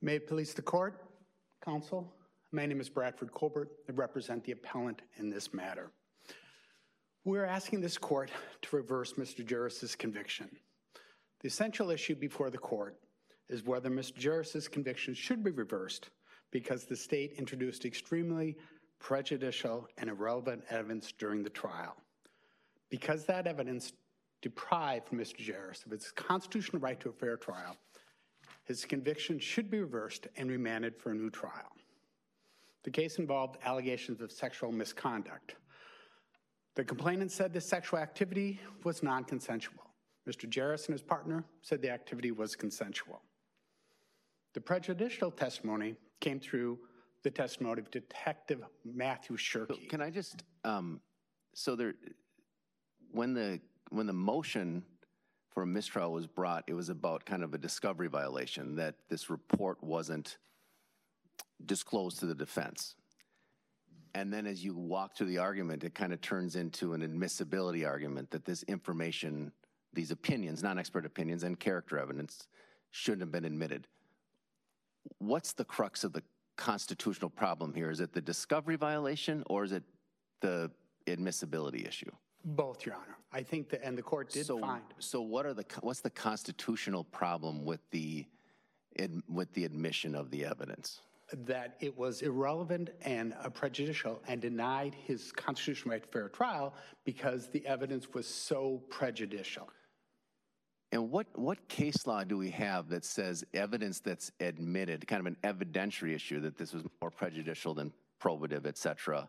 May it please the court, counsel. My name is Bradford Colbert. I represent the appellant in this matter. We're asking this court to reverse Mr. Juris's conviction. The essential issue before the court is whether Mr. Juris's conviction should be reversed because the state introduced extremely prejudicial and irrelevant evidence during the trial. Because that evidence deprived Mr. Juris of his constitutional right to a fair trial, his conviction should be reversed and remanded for a new trial. The case involved allegations of sexual misconduct. The complainant said the sexual activity was non consensual. Mr. Juris and his partner said the activity was consensual. The prejudicial testimony came through the testimony of Detective Matthew Shirky. Can I just, um, so there, when the when the motion a mistrial was brought, it was about kind of a discovery violation that this report wasn't disclosed to the defense. And then as you walk through the argument, it kind of turns into an admissibility argument that this information, these opinions, non expert opinions, and character evidence shouldn't have been admitted. What's the crux of the constitutional problem here? Is it the discovery violation or is it the admissibility issue? Both, Your Honor. I think that, and the court did so, find. So, what are the what's the constitutional problem with the with the admission of the evidence? That it was irrelevant and uh, prejudicial and denied his constitutional right to fair trial because the evidence was so prejudicial. And what, what case law do we have that says evidence that's admitted, kind of an evidentiary issue that this was more prejudicial than probative, et cetera,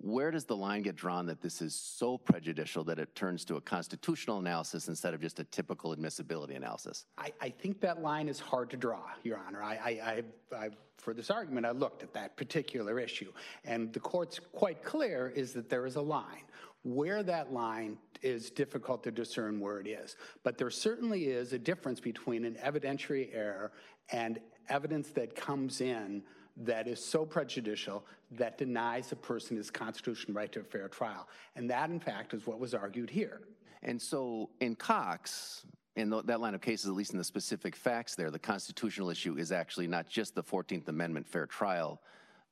where does the line get drawn that this is so prejudicial that it turns to a constitutional analysis instead of just a typical admissibility analysis? I, I think that line is hard to draw, Your Honor. I, I, I, for this argument, I looked at that particular issue, and the court's quite clear is that there is a line. Where that line is difficult to discern where it is, but there certainly is a difference between an evidentiary error and evidence that comes in that is so prejudicial that denies a person his constitutional right to a fair trial. And that, in fact, is what was argued here. And so in Cox, in that line of cases, at least in the specific facts there, the constitutional issue is actually not just the 14th Amendment fair trial,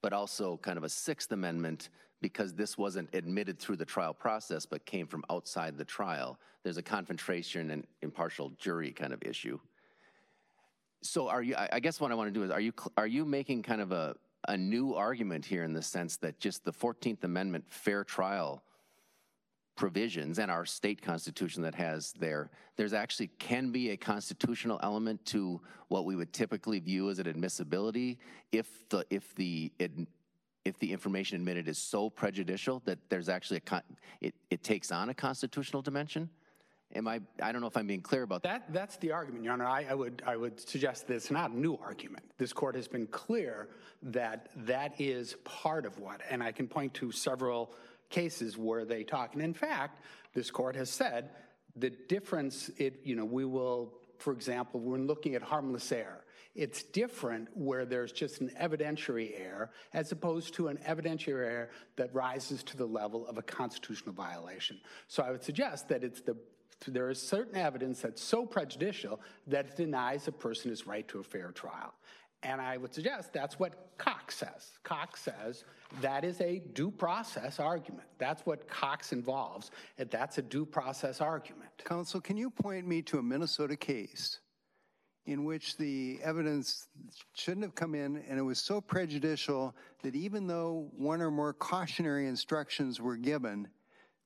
but also kind of a Sixth Amendment because this wasn't admitted through the trial process but came from outside the trial. There's a confrontation and impartial jury kind of issue. So are you? I guess what I want to do is, are you are you making kind of a a new argument here in the sense that just the Fourteenth Amendment fair trial provisions and our state constitution that has there, there's actually can be a constitutional element to what we would typically view as an admissibility if the if the if the information admitted is so prejudicial that there's actually a it, it takes on a constitutional dimension. Am I? I don't know if I'm being clear about that. That's the argument, Your Honor. I, I, would I would suggest that it's not a new argument. This court has been clear that that is part of what, and I can point to several cases where they talk. And in fact, this court has said the difference. It you know we will, for example, when looking at harmless error. It's different where there's just an evidentiary error as opposed to an evidentiary error that rises to the level of a constitutional violation. So I would suggest that it's the there is certain evidence that's so prejudicial that it denies a person his right to a fair trial. And I would suggest that's what Cox says. Cox says that is a due process argument. That's what Cox involves, and that's a due process argument. Counsel, can you point me to a Minnesota case in which the evidence shouldn't have come in and it was so prejudicial that even though one or more cautionary instructions were given,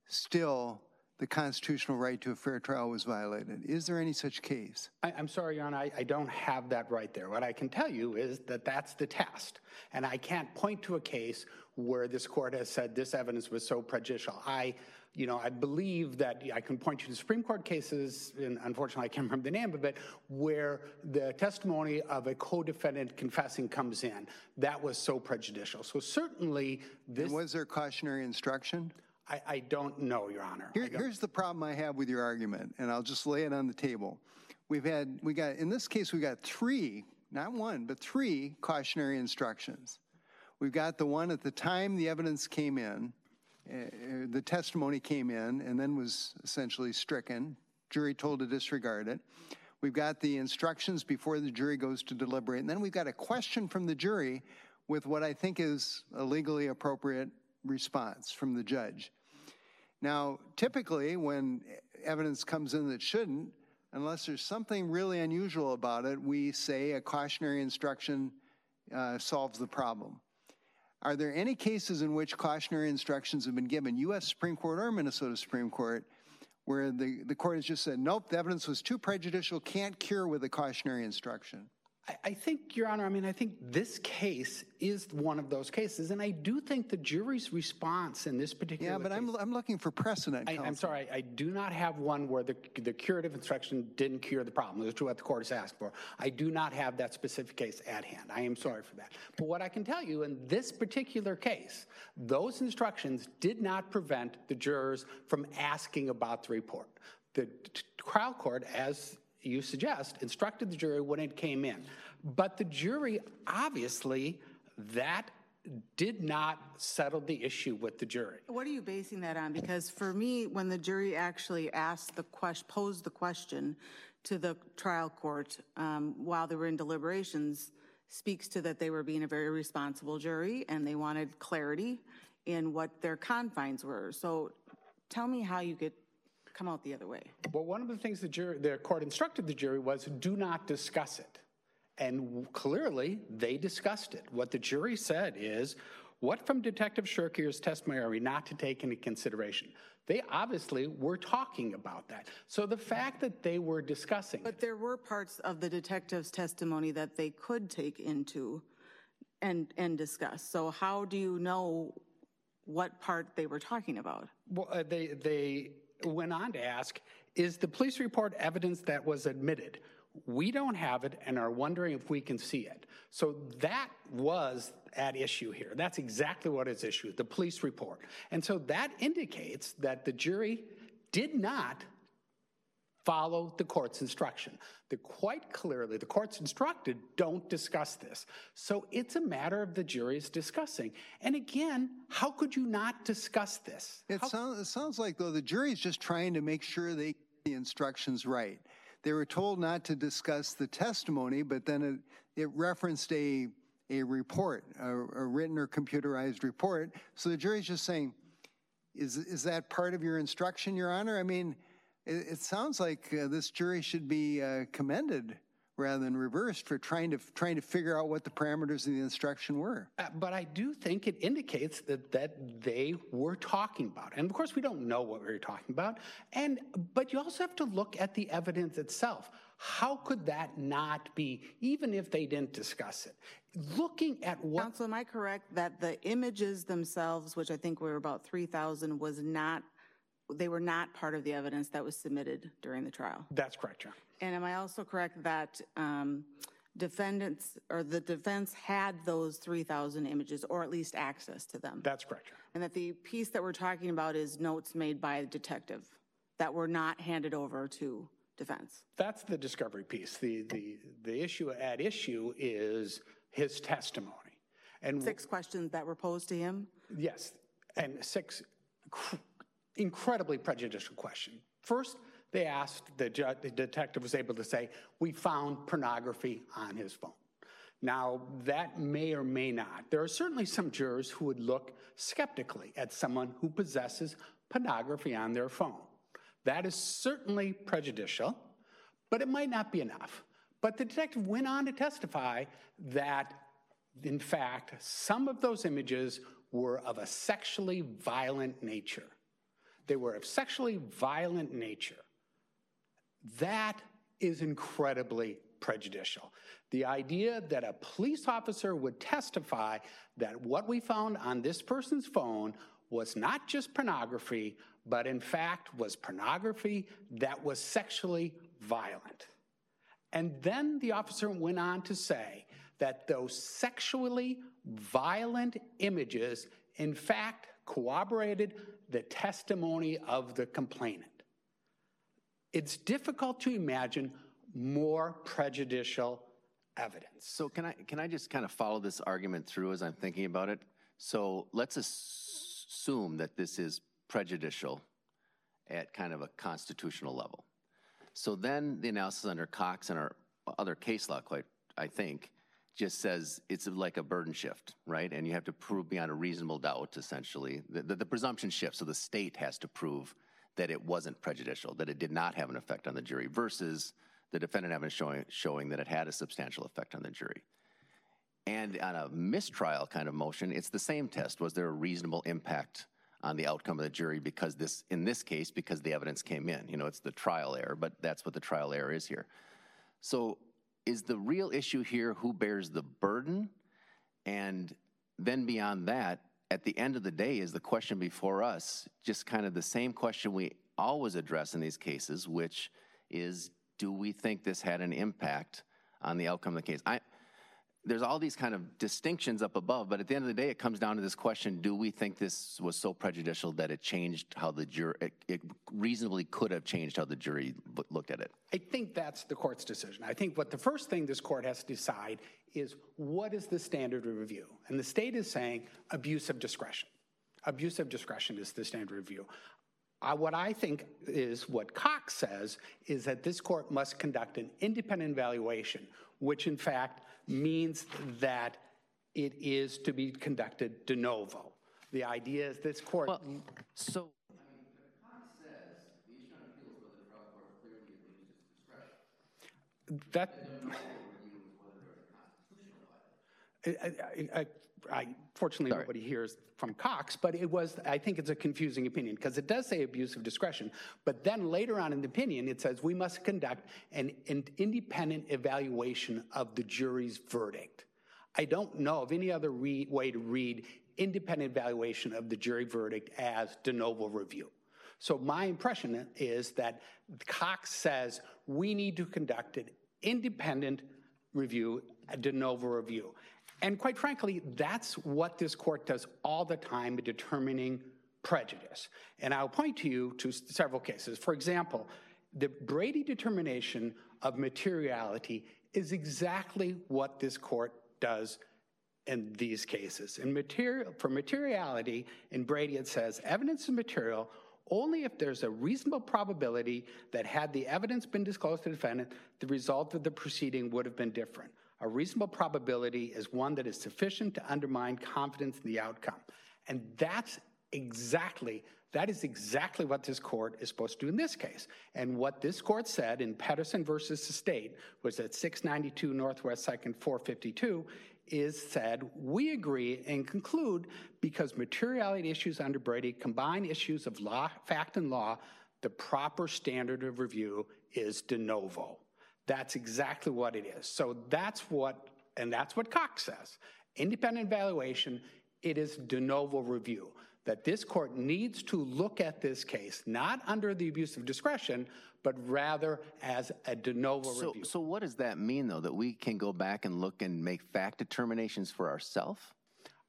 still the constitutional right to a fair trial was violated. Is there any such case? I, am sorry, Your Honor, I, I, don't have that right there. What I can tell you is that that's the test. And I can't point to a case where this court has said this evidence was so prejudicial. I, you know, I believe that I can point you to Supreme Court cases, and unfortunately I can't remember the name of it, where the testimony of a co-defendant confessing comes in. That was so prejudicial. So certainly this. And was there cautionary instruction? I, I don't know, Your Honor. Here, here's the problem I have with your argument, and I'll just lay it on the table. We've had, we got, in this case, we got three, not one, but three cautionary instructions. We've got the one at the time the evidence came in, uh, the testimony came in, and then was essentially stricken. Jury told to disregard it. We've got the instructions before the jury goes to deliberate, and then we've got a question from the jury with what I think is a legally appropriate response from the judge. Now, typically, when evidence comes in that shouldn't, unless there's something really unusual about it, we say a cautionary instruction uh, solves the problem. Are there any cases in which cautionary instructions have been given, U.S. Supreme Court or Minnesota Supreme Court, where the, the court has just said, nope, the evidence was too prejudicial, can't cure with a cautionary instruction? I, think, Your Honor, I mean, I think this case is one of those cases, and I do think the jury's response in this particular Yeah, but case, I'm, I'm looking for precedent, I, I'm sorry, I do not have one where the, the curative instruction didn't cure the problem, which is what the court has asked for. I do not have that specific case at hand. I am sorry for that. But what I can tell you, in this particular case, those instructions did not prevent the jurors from asking about the report. The trial court, as you suggest, instructed the jury when it came in. But the jury, obviously, that did not settle the issue with the jury. What are you basing that on? Because for me, when the jury actually asked the question, posed the question to the trial court um, while they were in deliberations, speaks to that they were being a very responsible jury and they wanted clarity in what their confines were. So tell me how you could come out the other way. Well, one of the things the jury, the court instructed the jury was do not discuss it. And clearly, they discussed it. What the jury said is, what from Detective Shirkier's testimony are we not to take into consideration? They obviously were talking about that. So the fact that they were discussing But it, there were parts of the detective's testimony that they could take into and, and discuss. So how do you know what part they were talking about? well, uh, they, they went on to ask, is the police report evidence that was admitted? We don't have it and are wondering if we can see it. So that was at issue here. That's exactly what is issue, the police report. And so that indicates that the jury did not follow the court's instruction. The quite clearly, the court's instructed, don't discuss this. So it's a matter of the jury's discussing. And again, how could you not discuss this? It sounds, it sounds like, though, the jury's just trying to make sure they get the instructions right. They were told not to discuss the testimony, but then it, it referenced a, a report, a, a written or computerized report. So the jury's just saying, is, is that part of your instruction, Your Honor? I mean, it, it sounds like uh, this jury should be uh, commended rather than reversed for trying to trying to figure out what the parameters of the instruction were. Uh, But I do think it indicates that, that they were talking about. it. And of course, we don't know what we were talking about. And, but you also have to look at the evidence itself. How could that not be, even if they didn't discuss it? Looking at what, Counsel, am I correct that the images themselves, which I think were about 3,000, was not, they were not part of the evidence that was submitted during the trial? that's correct, John. And am I also correct that um, defendants, or the defense had those 3,000 images, or at least access to them? That's correct, John. And that the piece that we're talking about is notes made by a detective that were not handed over to defense? That's the discovery piece. The, the, the issue at issue is his testimony. And Six questions that were posed to him? Yes, and six incredibly prejudicial question. First, they asked, the, the detective was able to say, we found pornography on his phone. Now, that may or may not. There are certainly some jurors who would look skeptically at someone who possesses pornography on their phone. That is certainly prejudicial, but it might not be enough. But the detective went on to testify that, in fact, some of those images were of a sexually violent nature. They were of sexually violent nature. That is incredibly prejudicial. The idea that a police officer would testify that what we found on this person's phone was not just pornography, but in fact was pornography that was sexually violent. And then the officer went on to say that those sexually violent images, in fact, corroborated the testimony of the complainant. It's difficult to imagine more prejudicial evidence. So can I, can I just kind of follow this argument through as I'm thinking about it? So let's assume that this is prejudicial at kind of a constitutional level. So then the analysis under Cox and our other case law, quite, I think, just says it's like a burden shift, right? And you have to prove beyond a reasonable doubt, essentially. The, the, the presumption shifts, so the state has to prove that it wasn't prejudicial, that it did not have an effect on the jury, versus the defendant having showing, showing that it had a substantial effect on the jury. And on a mistrial kind of motion, it's the same test. Was there a reasonable impact on the outcome of the jury because this, in this case, because the evidence came in? You know, it's the trial error, but that's what the trial error is here. So is the real issue here who bears the burden? And then beyond that, at the end of the day, is the question before us just kind of the same question we always address in these cases, which is do we think this had an impact on the outcome of the case? I, there's all these kind of distinctions up above, but at the end of the day, it comes down to this question do we think this was so prejudicial that it changed how the jury, it, it reasonably could have changed how the jury looked at it? I think that's the court's decision. I think what the first thing this court has to decide is what is the standard of review? And the state is saying abuse of discretion. Abuse of discretion is the standard of review. Uh, what I think is what Cox says is that this court must conduct an independent evaluation, which in fact means that it is to be conducted de novo. The idea is this court. Well, so. That. I, I, I, fortunately, Sorry. nobody hears from Cox, but it was, I think it's a confusing opinion because it does say abuse of discretion. But then later on in the opinion, it says we must conduct an, an independent evaluation of the jury's verdict. I don't know of any other re- way to read independent evaluation of the jury verdict as de novo review. So my impression is that Cox says we need to conduct an independent review, a de novo review. And quite frankly, that's what this court does all the time in determining prejudice. And I'll point to you to several cases. For example, the Brady determination of materiality is exactly what this court does in these cases. Material, for materiality, in Brady it says evidence is material only if there's a reasonable probability that had the evidence been disclosed to the defendant, the result of the proceeding would have been different. A reasonable probability is one that is sufficient to undermine confidence in the outcome. And that's exactly, that is exactly what this court is supposed to do in this case. And what this court said in Pedersen versus the state was at 692 Northwest 2nd 452 is said, we agree and conclude because materiality issues under Brady combine issues of law, fact and law, the proper standard of review is de novo. That's exactly what it is. So that's what, and that's what Cox says. Independent evaluation, it is de novo review. That this court needs to look at this case, not under the abuse of discretion, but rather as a de novo So, review. so what does that mean, though? That we can go back and look and make fact determinations for ourselves?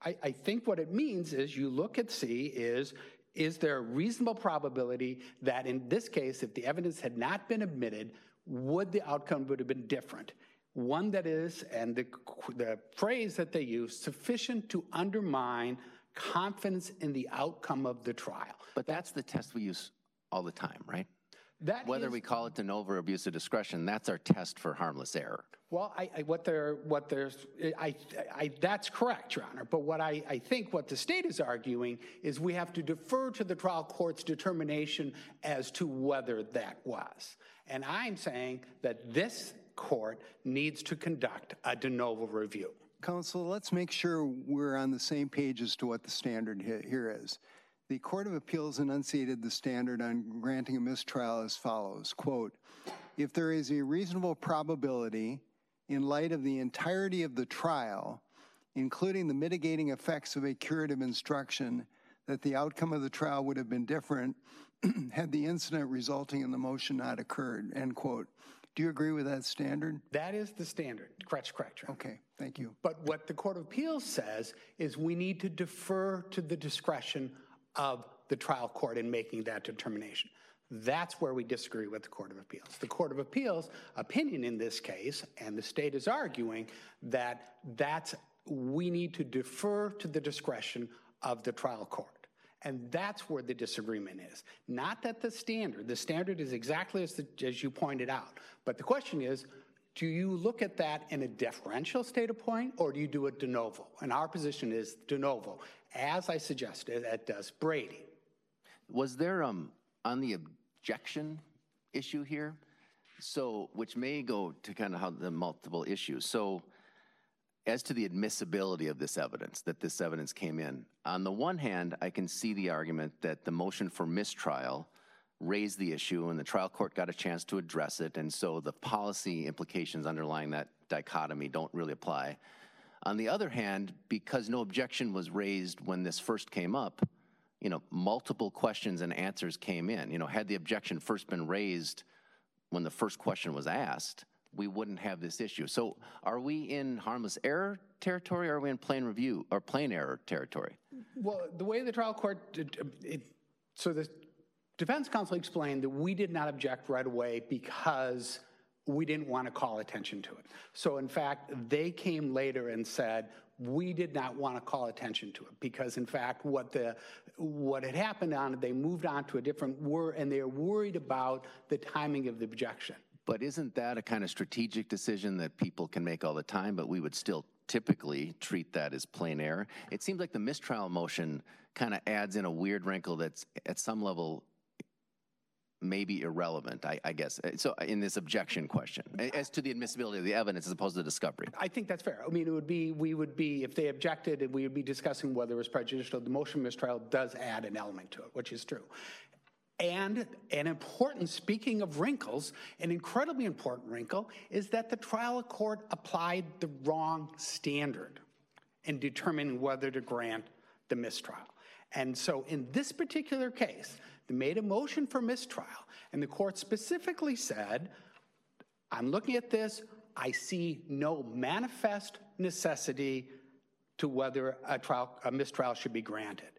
I, I think what it means is you look at see is is there a reasonable probability that in this case, if the evidence had not been admitted, would the outcome would have been different? One that is, and the, the phrase that they use, sufficient to undermine confidence in the outcome of the trial. But that's the test we use all the time, right? That Whether is- we call it de novo or abuse of discretion, that's our test for harmless error. Well, I, I, what they're, what there's, I, I, that's correct, Your Honor. But what I, I think what the state is arguing is we have to defer to the trial court's determination as to whether that was. And I'm saying that this court needs to conduct a de novo review. Counsel, let's make sure we're on the same page as to what the standard here is. The Court of Appeals enunciated the standard on granting a mistrial as follows, quote, "If there is a reasonable probability in light of the entirety of the trial, including the mitigating effects of a curative instruction, that the outcome of the trial would have been different had the incident resulting in the motion not occurred," end quote. Do you agree with that standard? That is the standard. Correct, correct, Okay, thank you. But what the Court of Appeals says is we need to defer to the discretion of the trial court in making that determination. That's where we disagree with the Court of Appeals. The Court of Appeals opinion in this case, and the state is arguing that that's we need to defer to the discretion of the trial court. And that's where the disagreement is. Not that the standard, the standard is exactly as, the, you pointed out. But the question is, do you look at that in a deferential state of point or do you do it de novo? And our position is de novo, as I suggested, that does Brady. Was there, um, on the objection issue here, so, which may go to kind of how the multiple issues. So, as to the admissibility of this evidence, that this evidence came in, on the one hand, I can see the argument that the motion for mistrial raised the issue and the trial court got a chance to address it, and so the policy implications underlying that dichotomy don't really apply. On the other hand, because no objection was raised when this first came up, you know, multiple questions and answers came in. You know, had the objection first been raised when the first question was asked, we wouldn't have this issue. So are we in harmless error territory or are we in plain review or plain error territory? Well, the way the trial court, did, it, so the defense counsel explained that we did not object right away because we didn't want to call attention to it. So in fact, they came later and said, we did not want to call attention to it because in fact what the what had happened on it they moved on to a different word and they're worried about the timing of the objection but isn't that a kind of strategic decision that people can make all the time but we would still typically treat that as plain error it seems like the mistrial motion kind of adds in a weird wrinkle that's at some level maybe irrelevant, I, I, guess. Uh, so in this objection question, as to the admissibility of the evidence as opposed to discovery. I think that's fair. I mean, it would be, we would be, if they objected, we would be discussing whether it was prejudicial. The motion mistrial does add an element to it, which is true. And an important, speaking of wrinkles, an incredibly important wrinkle is that the trial court applied the wrong standard in determining whether to grant the mistrial. And so in this particular case, made a motion for mistrial, and the court specifically said, I'm looking at this, I see no manifest necessity to whether a, trial, a mistrial should be granted.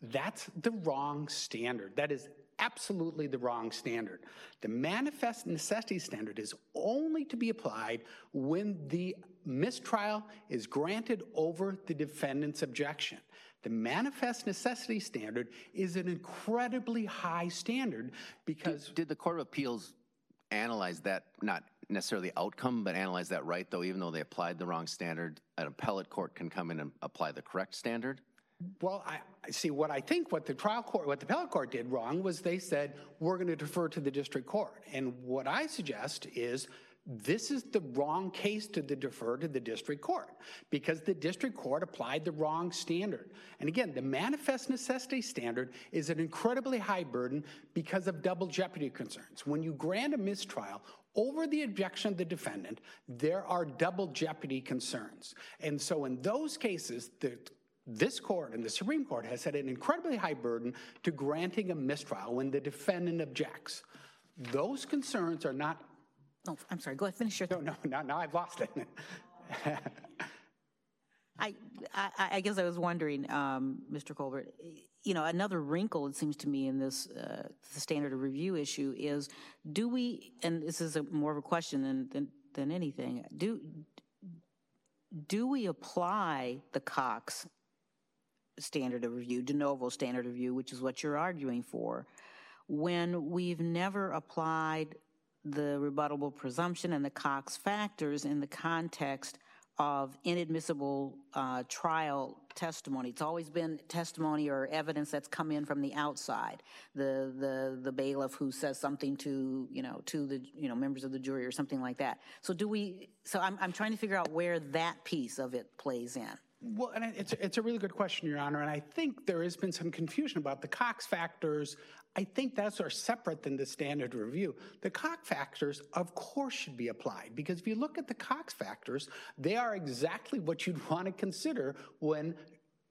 That's the wrong standard. That is absolutely the wrong standard. The manifest necessity standard is only to be applied when the mistrial is granted over the defendant's objection. The manifest necessity standard is an incredibly high standard because. Did, did the Court of Appeals analyze that, not necessarily outcome, but analyze that right, though, even though they applied the wrong standard? An appellate court can come in and apply the correct standard? Well, I, I see what I think what the trial court, what the appellate court did wrong was they said, we're going to defer to the district court. And what I suggest is this is the wrong case to defer to the district court because the district court applied the wrong standard. And again, the manifest necessity standard is an incredibly high burden because of double jeopardy concerns. When you grant a mistrial over the objection of the defendant, there are double jeopardy concerns. And so in those cases, the this court and the Supreme Court has set an incredibly high burden to granting a mistrial when the defendant objects. Those concerns are not Oh, I'm sorry. Go ahead. Finish your. No, no, now, now I've lost it. I, I, I guess I was wondering, um, Mr. Colbert. You know, another wrinkle it seems to me in this uh, the standard of review issue is, do we? And this is a, more of a question than, than than anything. Do do we apply the Cox standard of review, de novo standard of review, which is what you're arguing for, when we've never applied the rebuttable presumption and the Cox factors in the context of inadmissible uh, trial testimony. It's always been testimony or evidence that's come in from the outside. The the the bailiff who says something to you know to the you know members of the jury or something like that. So do we? So I'm I'm trying to figure out where that piece of it plays in. Well, and it's, it's a really good question, Your Honor, and I think there has been some confusion about the Cox factors. I think those are separate than the standard review. The Cox factors, of course, should be applied because if you look at the Cox factors, they are exactly what you'd want to consider when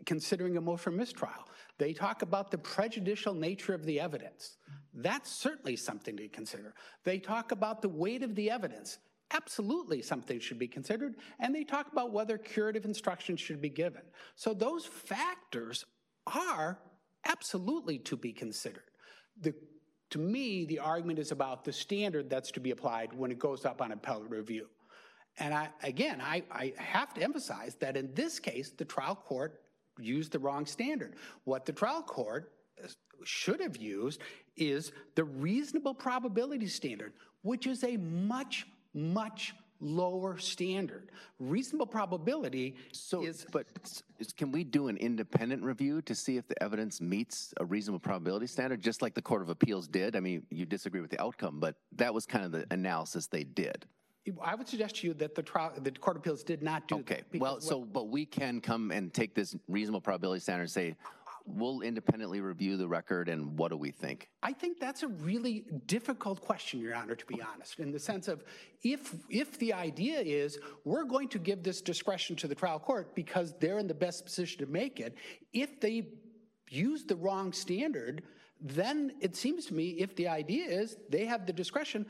considering a motion for mistrial. They talk about the prejudicial nature of the evidence. That's certainly something to consider. They talk about the weight of the evidence absolutely something should be considered. And they talk about whether curative instruction should be given. So those factors are absolutely to be considered. The, to me, the argument is about the standard that's to be applied when it goes up on appellate review. And I, again, I, I have to emphasize that in this case, the trial court used the wrong standard. What the trial court should have used is the reasonable probability standard, which is a much, much lower standard. Reasonable probability So, is but can we do an independent review to see if the evidence meets a reasonable probability standard, just like the Court of Appeals did? I mean, you disagree with the outcome, but that was kind of the analysis they did. I would suggest to you that the trial, the Court of Appeals did not do that. Okay, well, so, but we can come and take this reasonable probability standard and say, we'll independently review the record and what do we think? I think that's a really difficult question, Your Honor, to be honest, in the sense of if, if the idea is we're going to give this discretion to the trial court because they're in the best position to make it, if they use the wrong standard, then it seems to me if the idea is they have the discretion,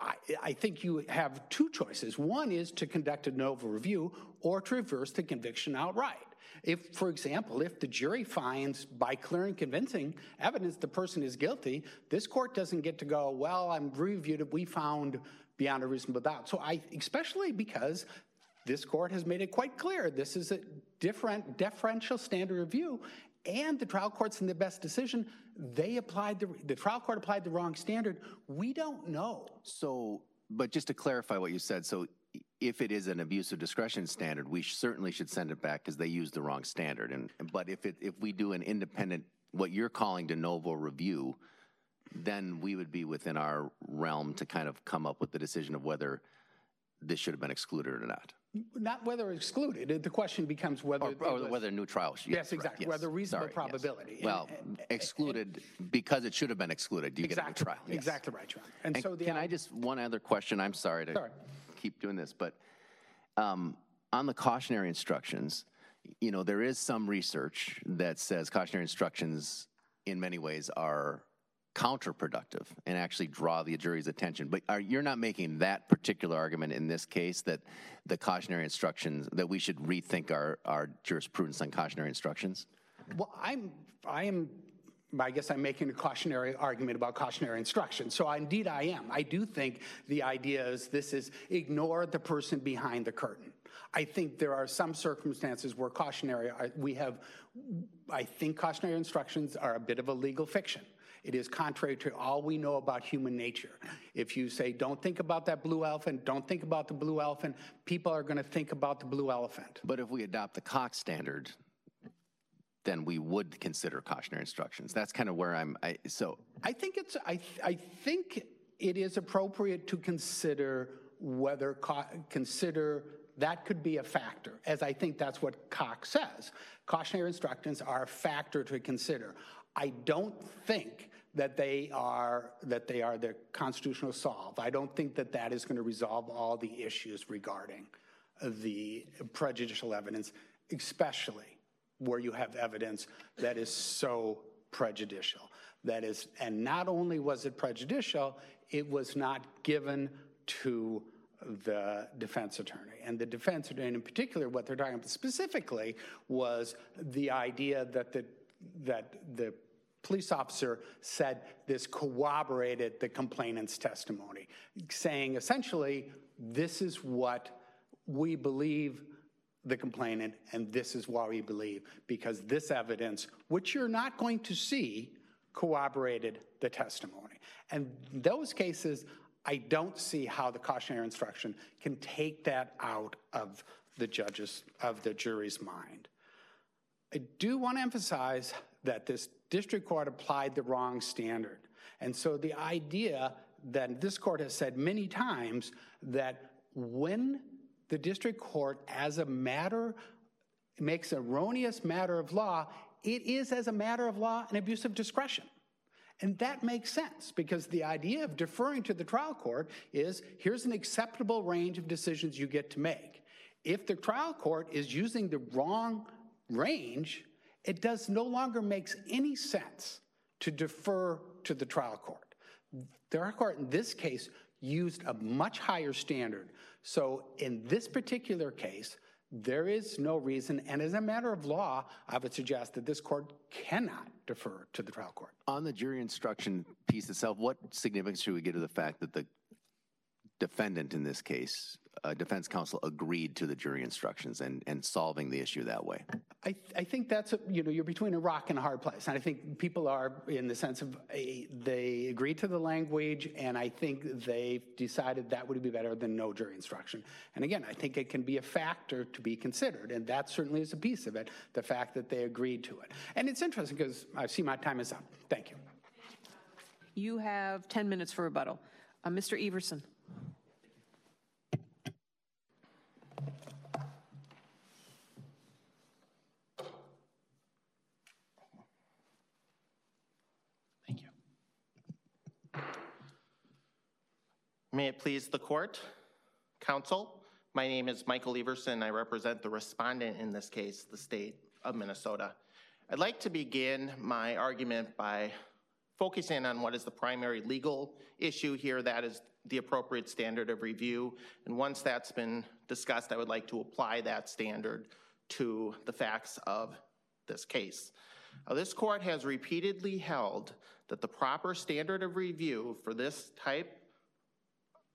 I, I think you have two choices. One is to conduct a novo review or to reverse the conviction outright. If, for example, if the jury finds by clear and convincing evidence the person is guilty, this court doesn't get to go, well, I'm reviewed we found beyond a reasonable doubt. So I, especially because this court has made it quite clear this is a different deferential standard review and the trial court's in the best decision they applied the the trial court applied the wrong standard we don't know So, but just to clarify what you said, so if it is an abuse of discretion standard, we certainly should send it back because they used the wrong standard. And, but if it, if we do an independent, what you're calling de novo review, then we would be within our realm to kind of come up with the decision of whether this should have been excluded or not. not whether excluded the question becomes whether Or, or was- whether a new trial should. Yes, correct, exactly, yes. whether reasonable Sorry, yes. probability. And- Well, excluded because it should have been excluded. Do you get a new exactly trial? Yes. exactly right John. and, And so the can I just, one other question, I'm sorry to Sorry. Keep doing this, but um, on the cautionary instructions, you know, there is some research that says cautionary instructions in many ways are counterproductive and actually draw the jury's attention. But are, you're not making that particular argument in this case that the cautionary instructions, that we should rethink our, our jurisprudence on cautionary instructions? Well, I'm, I am, I guess I'm making a cautionary argument about cautionary instruction. So indeed I am. I do think the idea is this is ignore the person behind the curtain. I think there are some circumstances where cautionary, we have, I think cautionary instructions are a bit of a legal fiction. It is contrary to all we know about human nature. If you say, don't think about that blue elephant, don't think about the blue elephant, people are going to think about the blue elephant. But if we adopt the Cox standard, then we would consider cautionary instructions. That's kind of where I'm, I, so, I think it's, I, I think it is appropriate to consider whether, ca- consider that could be a factor, as I think that's what Cox says. Cautionary instructions are a factor to consider. I don't think that they are, that they are the constitutional solve. I don't think that that is going to resolve all the issues regarding the prejudicial evidence, especially where you have evidence that is so prejudicial. That is, and not only was it prejudicial, it was not given to the defense attorney. And the defense attorney, in particular, what they're talking about specifically was the idea that the, that the police officer said this corroborated the complainant's testimony, saying essentially, this is what we believe the complainant, and this is why we believe, because this evidence, which you're not going to see, corroborated the testimony. And those cases, I don't see how the cautionary instruction can take that out of the judge's, of the jury's mind. I do want to emphasize that this district court applied the wrong standard. And so the idea that this court has said many times that when the district court, as a matter, makes erroneous matter of law, it is as a matter of law an abuse of discretion. And that makes sense because the idea of deferring to the trial court is here's an acceptable range of decisions you get to make. If the trial court is using the wrong range, it does no longer makes any sense to defer to the trial court. The trial court in this case used a much higher standard. So in this particular case, there is no reason, and as a matter of law, I would suggest that this court cannot defer to the trial court. on the jury instruction piece itself, what significance should we give to the fact that the defendant in this case, uh, defense counsel agreed to the jury instructions and, and solving the issue that way. I, I think that's, a, you know, you're between a rock and a hard place. And I think people are in the sense of a, they agreed to the language, and I think they decided that would be better than no jury instruction. And again, I think it can be a factor to be considered, and that certainly is a piece of it, the fact that they agreed to it. And it's interesting because I see my time is up. Thank you. You have 10 minutes for rebuttal. Uh, Mr. Everson. May it please the court, counsel. My name is Michael Everson. I represent the respondent in this case, the state of Minnesota. I'd like to begin my argument by focusing on what is the primary legal issue here, that is the appropriate standard of review. And once that's been discussed, I would like to apply that standard to the facts of this case. Now, this court has repeatedly held that the proper standard of review for this type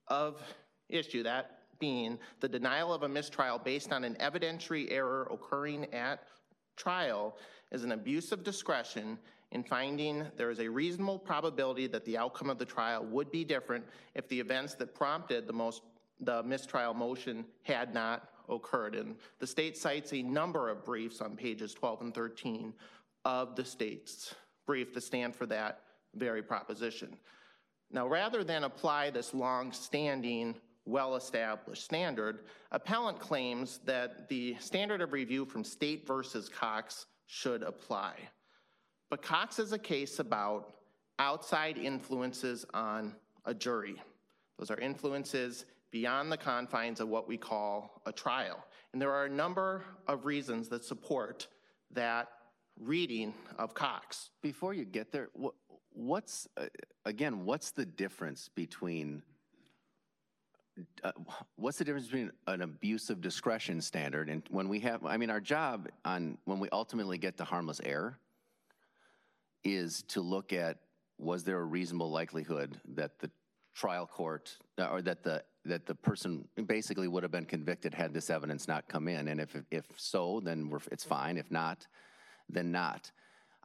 of issue, that being the denial of a mistrial based on an evidentiary error occurring at trial, is an abuse of discretion in finding there is a reasonable probability that the outcome of the trial would be different if the events that prompted the most the mistrial motion had not occurred. And the state cites a number of briefs on pages 12 and 13 of the state's brief to stand for that very proposition. Now, rather than apply this long-standing, well-established standard, appellant claims that the standard of review from State versus Cox should apply. But Cox is a case about outside influences on a jury. Those are influences beyond the confines of what we call a trial. And there are a number of reasons that support that reading of Cox. Before you get there, what's, uh, again, what's the difference between uh, what's the difference between an abuse of discretion standard and when we have, I mean, our job on, when we ultimately get to harmless error is to look at, was there a reasonable likelihood that the trial court, uh, or that the, that the person basically would have been convicted had this evidence not come in? And if, if so, then it's fine. If not, then not.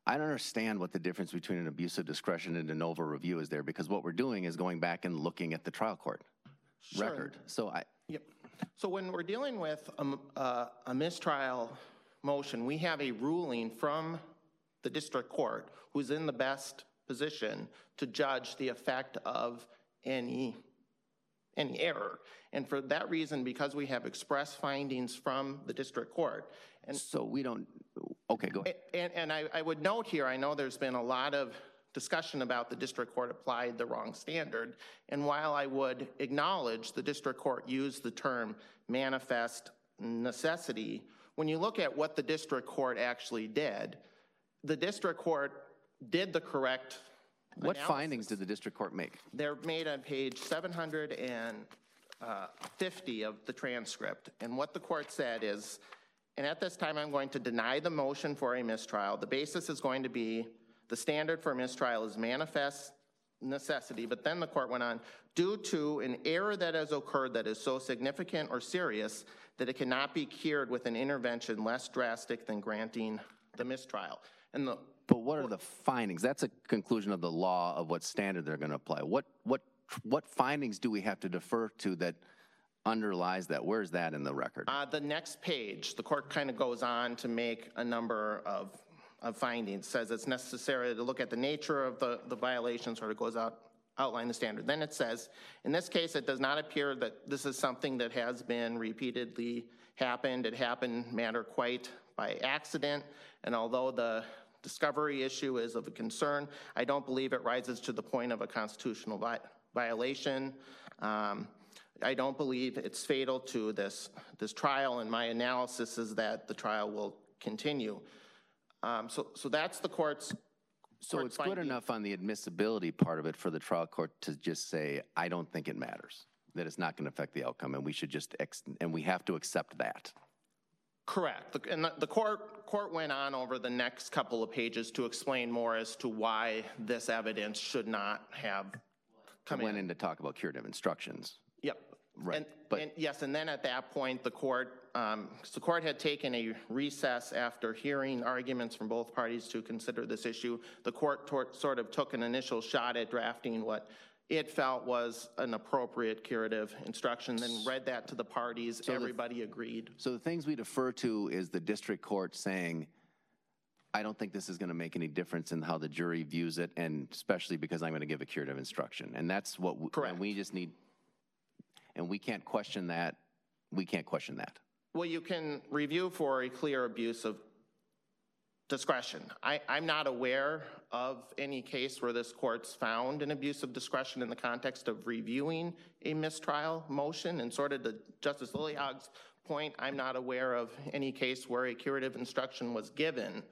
I don't understand what the difference between an abuse of discretion and de novo review is there because what we're doing is going back and looking at the trial court Sure. record. So I, Yep. So when we're dealing with a, uh, a mistrial motion, we have a ruling from the district court who's in the best position to judge the effect of any, any error. And for that reason, because we have express findings from the district court, and so we don't, okay, go ahead. and, and I, I would note here, I know there's been a lot of discussion about the district court applied the wrong standard. And while I would acknowledge the district court used the term manifest necessity, when you look at what the district court actually did, the district court did the correct What analysis. findings did the district court make? They're made on page 750 uh, of the transcript. And what the court said is, and at this time, I'm going to deny the motion for a mistrial. The basis is going to be the standard for mistrial is manifest necessity. But then the court went on, due to an error that has occurred that is so significant or serious that it cannot be cured with an intervention less drastic than granting the mistrial. And the But what are the findings? That's a conclusion of the law of what standard they're going to apply. What, what, what findings do we have to defer to that underlies that? Where's that in the record? Uh, the next page, the court kind of goes on to make a number of, of findings, says it's necessary to look at the nature of the, the violations, or it goes out, outline the standard. Then it says, in this case, it does not appear that this is something that has been repeatedly happened. It happened matter quite by accident, and although the discovery issue is of a concern, I don't believe it rises to the point of a constitutional vi- violation. Um, I don't believe it's fatal to this, this trial, and my analysis is that the trial will continue. Um, so, so that's the court's. So court's it's good enough on the admissibility part of it for the trial court to just say, I don't think it matters, that it's not going to affect the outcome, and we should just, ex- and we have to accept that. Correct. The- And the- the court, court went on over the next couple of pages to explain more as to why this evidence should not have come Went in. in to talk about curative instructions. Right, And, and yes, and then at that point, the court, um, the court had taken a recess after hearing arguments from both parties to consider this issue. The court sort of took an initial shot at drafting what it felt was an appropriate curative instruction, then read that to the parties. Everybody agreed. So the things we defer to is the district court saying, I don't think this is going to make any difference in how the jury views it, and especially because I'm going to give a curative instruction. And that's what, w- Correct. and we just need, and we can't question that, we can't question that. Well, you can review for a clear abuse of discretion. I, I'm not aware of any case where this court's found an abuse of discretion in the context of reviewing a mistrial motion. And sort of to Justice Lillehaug's point, I'm not aware of any case where a curative instruction was given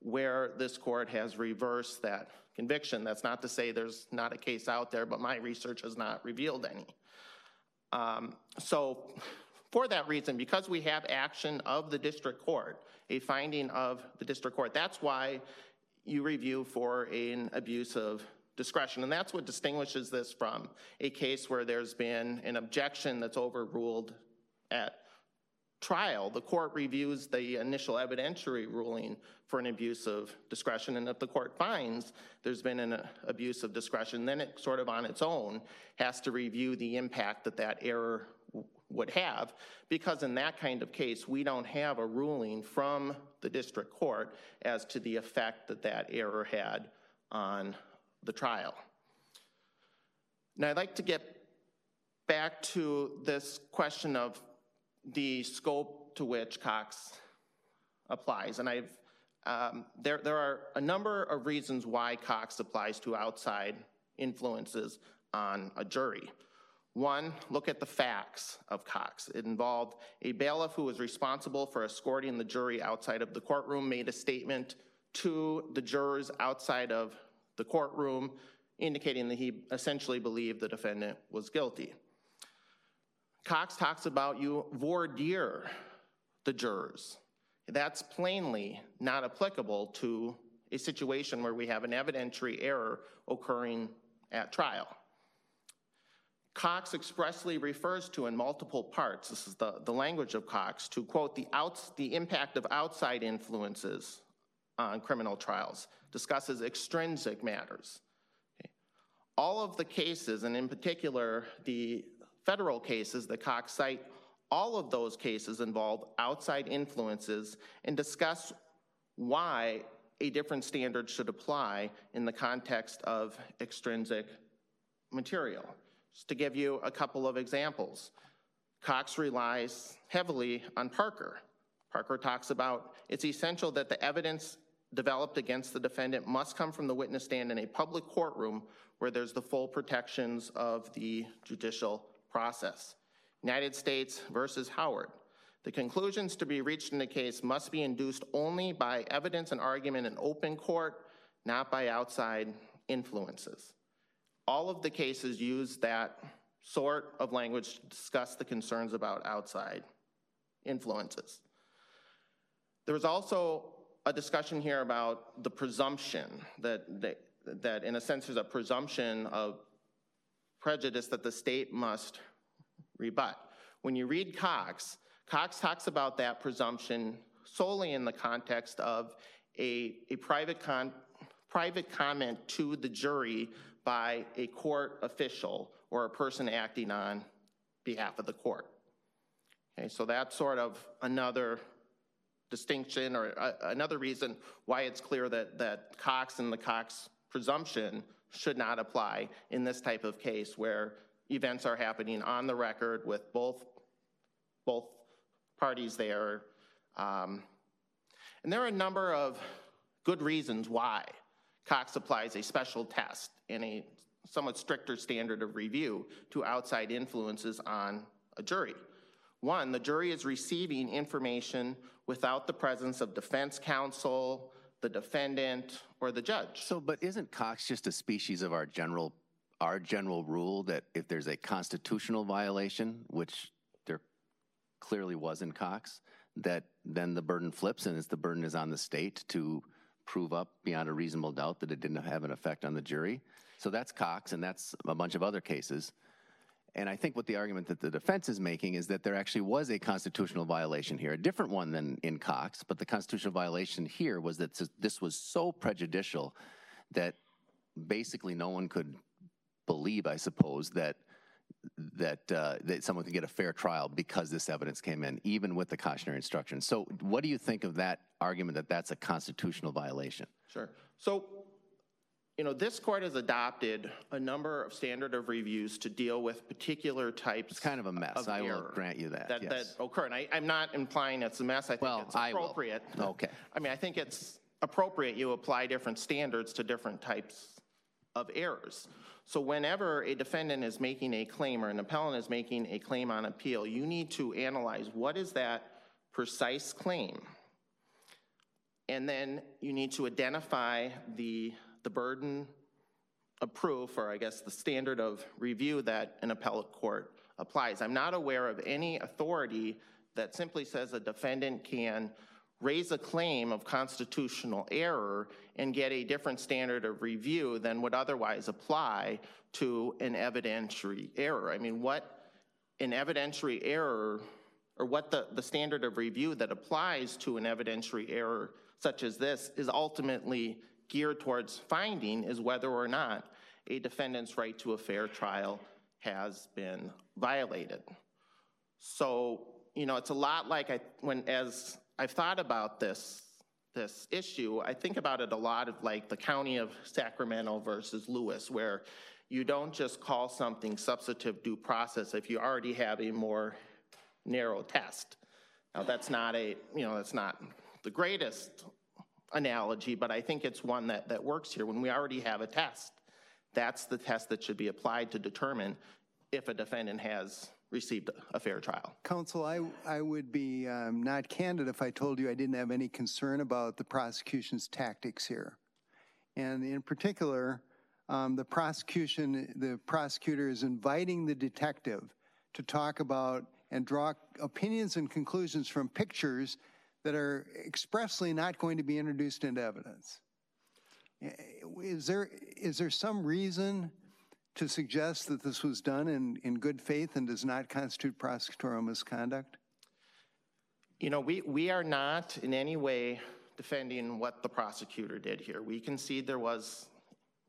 where this court has reversed that conviction. That's not to say there's not a case out there, but my research has not revealed any. Um, So for that reason, because we have action of the district court, a finding of the district court, that's why you review for an abuse of discretion. And that's what distinguishes this from a case where there's been an objection that's overruled at trial. The court reviews the initial evidentiary ruling for an abuse of discretion. And if the court finds there's been an abuse of discretion, then it sort of on its own has to review the impact that that error would have. Because in that kind of case, we don't have a ruling from the district court as to the effect that that error had on the trial. Now, I'd like to get back to this question of the scope to which Cox applies. And I've, um, there, there are a number of reasons why Cox applies to outside influences on a jury. One, look at the facts of Cox. It involved a bailiff who was responsible for escorting the jury outside of the courtroom, made a statement to the jurors outside of the courtroom, indicating that he essentially believed the defendant was guilty. Cox talks about you voir dire the jurors. That's plainly not applicable to a situation where we have an evidentiary error occurring at trial. Cox expressly refers to in multiple parts, this is the, the language of Cox, to quote, the, outs, the impact of outside influences on criminal trials, discusses extrinsic matters. Okay. All of the cases, and in particular the federal cases that Cox cite, all of those cases involve outside influences and discuss why a different standard should apply in the context of extrinsic material. Just to give you a couple of examples, Cox relies heavily on Parker. Parker talks about it's essential that the evidence developed against the defendant must come from the witness stand in a public courtroom where there's the full protections of the judicial process. United States versus Howard. The conclusions to be reached in the case must be induced only by evidence and argument in open court, not by outside influences. All of the cases use that sort of language to discuss the concerns about outside influences. There was also a discussion here about the presumption that, that, that in a sense there's a presumption of prejudice that the state must rebut. When you read Cox, Cox talks about that presumption solely in the context of a, a private, con, private comment to the jury by a court official or a person acting on behalf of the court. Okay, so that's sort of another distinction or uh, another reason why it's clear that, that Cox and the Cox presumption should not apply in this type of case where events are happening on the record with both, both parties there. Um, and there are a number of good reasons why Cox applies a special test and a somewhat stricter standard of review to outside influences on a jury. One, the jury is receiving information without the presence of defense counsel, the defendant, or the judge. So, but isn't Cox just a species of our general, our general rule that if there's a constitutional violation, which there clearly was in Cox, that then the burden flips and it's the burden is on the state to prove up beyond a reasonable doubt that it didn't have an effect on the jury. So that's Cox and that's a bunch of other cases. And I think what the argument that the defense is making is that there actually was a constitutional violation here, a different one than in Cox, but the constitutional violation here was that this- was so prejudicial that basically no one could believe, I suppose, that that uh, that someone could get a fair trial because this evidence came in, even with the cautionary instruction. So, what do you think of that argument that that's a constitutional violation? Sure. So, you know, this court has adopted a number of standard of reviews to deal with particular types. It's kind of a mess. of I will grant you that. That, that occur. And I, I'm not implying it's a mess. I think Well, it's I will. appropriate. Okay. I mean, I think it's appropriate you apply different standards to different types of errors. So whenever a defendant is making a claim or an appellant is making a claim on appeal, you need to analyze what is that precise claim? And then you need to identify the, the burden of proof, or I guess the standard of review that an appellate court applies. I'm not aware of any authority that simply says a defendant can raise a claim of constitutional error and get a different standard of review than would otherwise apply to an evidentiary error. I mean, what an evidentiary error, or what the, the standard of review that applies to an evidentiary error such as this is ultimately geared towards finding is whether or not a defendant's right to a fair trial has been violated. So, you know, it's a lot like I, when, as I've thought about this, this issue, I think about it a lot of like the county of Sacramento versus Lewis, where you don't just call something substantive due process if you already have a more narrow test. Now, that's not a, you know, that's not the greatest analogy, but I think it's one that, that works here. When we already have a test, that's the test that should be applied to determine if a defendant has received a fair trial. Counsel, I, I would be um, not candid if I told you I didn't have any concern about the prosecution's tactics here. And in particular, um, the prosecution, the prosecutor is inviting the detective to talk about and draw opinions and conclusions from pictures that are expressly not going to be introduced into evidence. Is there, is there some reason to suggest that this was done in, in good faith and does not constitute prosecutorial misconduct? You know, we, we are not in any way defending what the prosecutor did here. We concede there was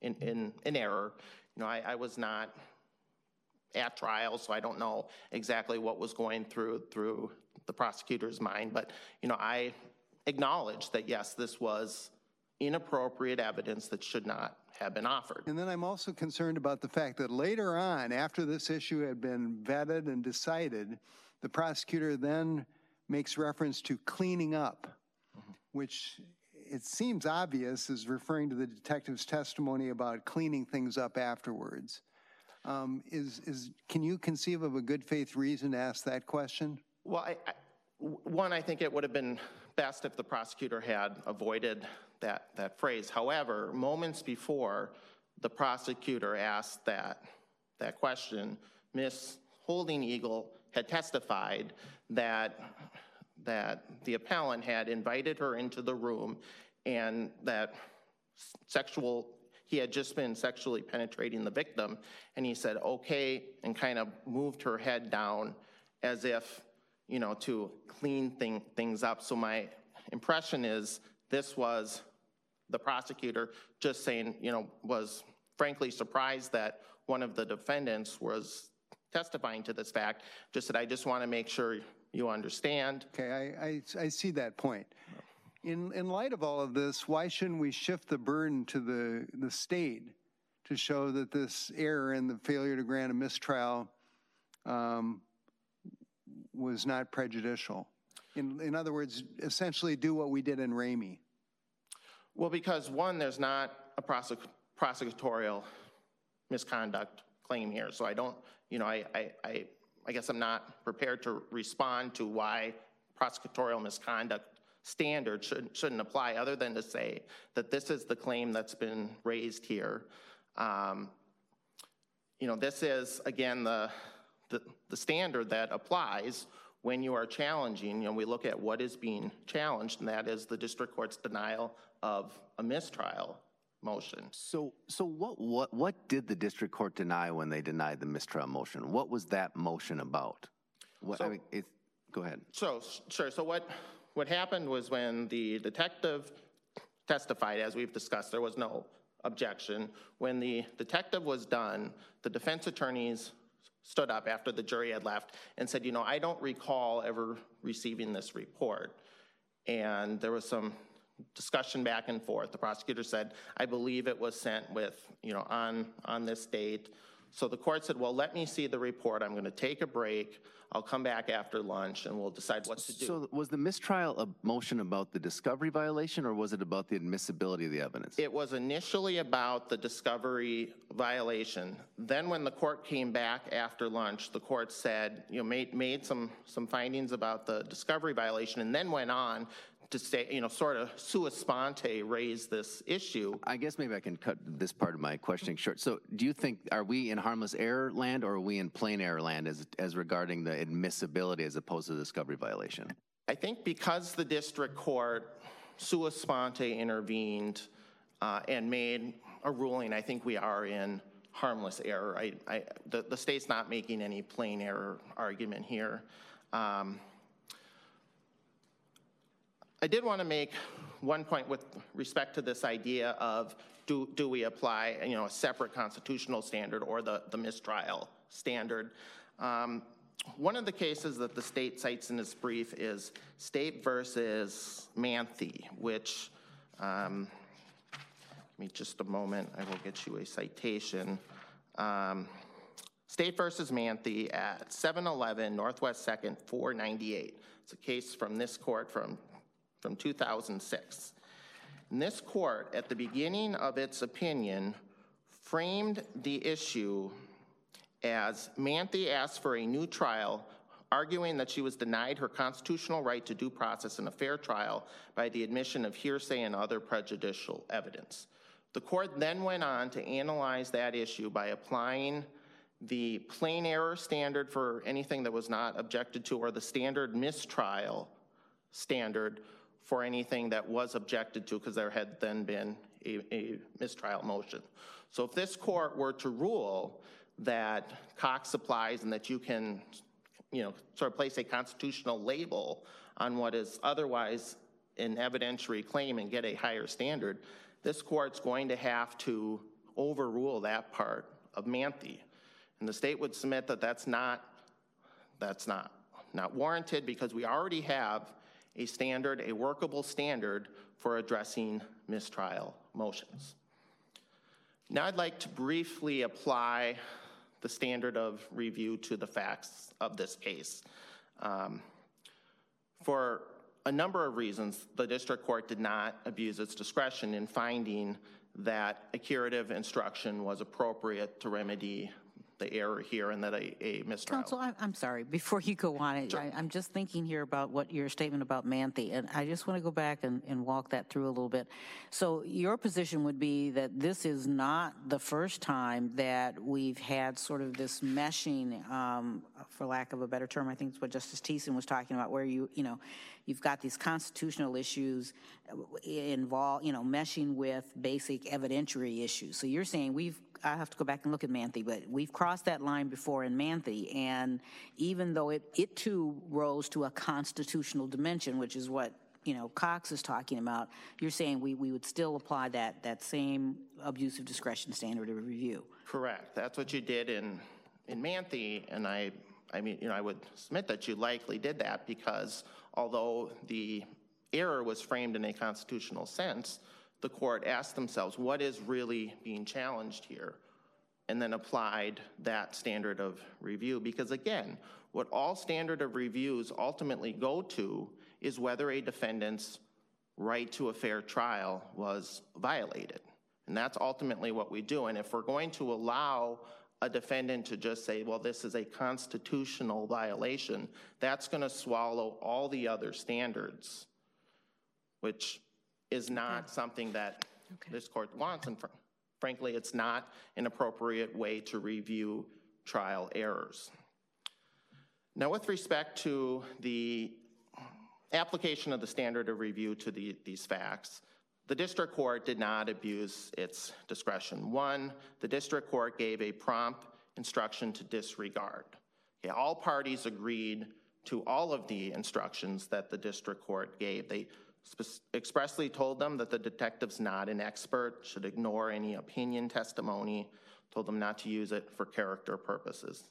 an, an, an error. You know, I, I was not at trial, so I don't know exactly what was going through through the prosecutor's mind. But you know, I acknowledge that yes, this was inappropriate evidence that should not have been offered. And then I'm also concerned about the fact that later on, after this issue had been vetted and decided, the prosecutor then makes reference to cleaning up, which it seems obvious is referring to the detective's testimony about cleaning things up afterwards. Um, is, is, can you conceive of a good faith reason to ask that question? Well, I, I, one, I think it would have been best if the prosecutor had avoided that, that phrase. However, moments before the prosecutor asked that, that question, Ms. Holding Eagle had testified that, that the appellant had invited her into the room and that sexual, he had just been sexually penetrating the victim. And he said, okay, and kind of moved her head down as if, you know, to clean thing, things up. So my impression is this was the prosecutor just saying, you know, was frankly surprised that one of the defendants was testifying to this fact, just said, I just want to make sure you understand. Okay, I, I, I see that point. In, in light of all of this, why shouldn't we shift the burden to the, the state to show that this error and the failure to grant a mistrial um, was not prejudicial? In, in other words, essentially do what we did in Ramey. Well, because one, there's not a prosec- prosecutorial misconduct claim here, so I don't, you know, I, I, I, I guess I'm not prepared to respond to why prosecutorial misconduct standard should, shouldn't apply, other than to say that this is the claim that's been raised here. Um, you know, this is, again, the, the, the standard that applies when you are challenging, you know, we look at what is being challenged, and that is the district court's denial of a mistrial motion. So, so what, what, what did the district court deny when they denied the mistrial motion? What was that motion about? What, I mean, it, go ahead. So, sure, so what, what happened was when the detective testified, as we've discussed, there was no objection. When the detective was done, the defense attorneys stood up after the jury had left and said, you know, I don't recall ever receiving this report. And there was some discussion back and forth. The prosecutor said, I believe it was sent with, you know, on, on this date. So the court said, well, let me see the report. I'm going to take a break. I'll come back after lunch and we'll decide what to do. So was the mistrial a motion about the discovery violation or was it about the admissibility of the evidence? It was initially about the discovery violation. Then when the court came back after lunch, the court said, you know, made, made some, some findings about the discovery violation and then went on to say, you know, sort of sua sponte raise this issue. I guess maybe I can cut this part of my questioning short. So do you think, are we in harmless error land or are we in plain error land as, as regarding the admissibility as opposed to the discovery violation? I think because the district court sua sponte intervened uh, and made a ruling, I think we are in harmless error. I, I, the, the state's not making any plain error argument here. Um, I did want to make one point with respect to this idea of do, do we apply, you know, a separate constitutional standard or the, the mistrial standard. Um, one of the cases that the state cites in its brief is State versus Manthey, which, um, give me just a moment, I will get you a citation. Um, State versus Manthey at 711 Northwest 2nd, 498. It's a case from this court from, from 2006. And this court, at the beginning of its opinion, framed the issue as Manthey asked for a new trial, arguing that she was denied her constitutional right to due process in a fair trial by the admission of hearsay and other prejudicial evidence. The court then went on to analyze that issue by applying the plain error standard for anything that was not objected to or the standard mistrial standard for anything that was objected to because there had then been a, a mistrial motion. So if this court were to rule that Cox applies and that you can, you know, sort of place a constitutional label on what is otherwise an evidentiary claim and get a higher standard, this court's going to have to overrule that part of Manthey. And the state would submit that that's not, that's not, not warranted because we already have a standard, a workable standard for addressing mistrial motions. Now I'd like to briefly apply the standard of review to the facts of this case. Um, for a number of reasons, the district court did not abuse its discretion in finding that a curative instruction was appropriate to remedy the error here and that a, a mistrial. Counsel, I'm, I'm sorry, before you go on, I, I'm just thinking here about what your statement about Manthey, and I just want to go back and, and walk that through a little bit. So your position would be that this is not the first time that we've had sort of this meshing, um, for lack of a better term, I think it's what Justice Thissen was talking about, where you, you know, you've got these constitutional issues involved, you know, meshing with basic evidentiary issues. So you're saying we've, I have to go back and look at Manthey, but we've crossed that line before in Manthey, and even though it, it too rose to a constitutional dimension, which is what, you know, Cox is talking about, you're saying we, we would still apply that, that same abusive discretion standard of review. Correct. That's what you did in, in Manthey, and I, I mean, you know, I would submit that you likely did that because although the error was framed in a constitutional sense, the court asked themselves, what is really being challenged here? And then applied that standard of review. Because again, what all standard of reviews ultimately go to is whether a defendant's right to a fair trial was violated. And that's ultimately what we do. And if we're going to allow a defendant to just say, well, this is a constitutional violation, that's going to swallow all the other standards, which is not something that this court wants. And fr- frankly, it's not an appropriate way to review trial errors. Now, with respect to the application of the standard of review to the, these facts, the district court did not abuse its discretion. One, the district court gave a prompt instruction to disregard. Okay, all parties agreed to all of the instructions that the district court gave. They expressly told them that the detective's not an expert, should ignore any opinion testimony, told them not to use it for character purposes.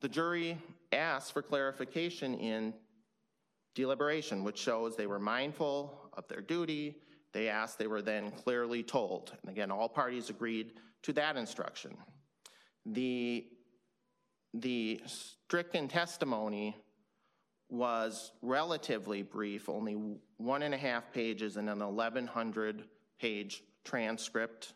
The jury asked for clarification in deliberation, which shows they were mindful of their duty. They asked, they were then clearly told. And again, all parties agreed to that instruction. The, the stricken testimony was relatively brief, only one and a half pages in an 1,100 page transcript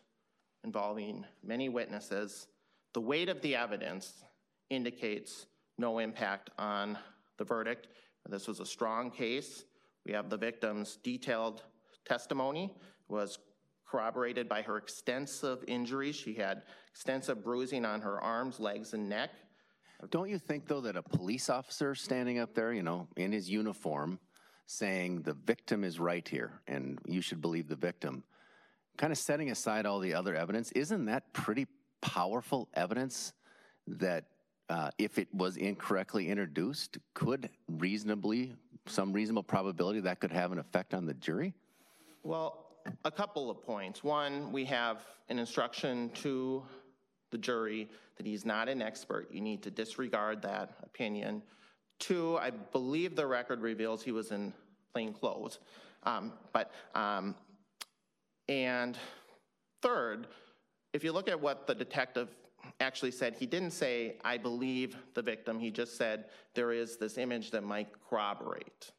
involving many witnesses. The weight of the evidence indicates no impact on the verdict. This was a strong case. We have the victim's detailed testimony was corroborated by her extensive injuries. She had extensive bruising on her arms, legs, and neck. Don't you think, though, that a police officer standing up there, you know, in his uniform, saying the victim is right here and you should believe the victim, kind of setting aside all the other evidence, isn't that pretty powerful evidence that uh, if it was incorrectly introduced, could reasonably, some reasonable probability that could have an effect on the jury? Well, a couple of points. One, we have an instruction to the jury that he's not an expert. You need to disregard that opinion. Two, I believe the record reveals he was in plain clothes. Um, but, um, and third, if you look at what the detective actually said, he didn't say, I believe the victim. He just said, there is this image that might corroborate.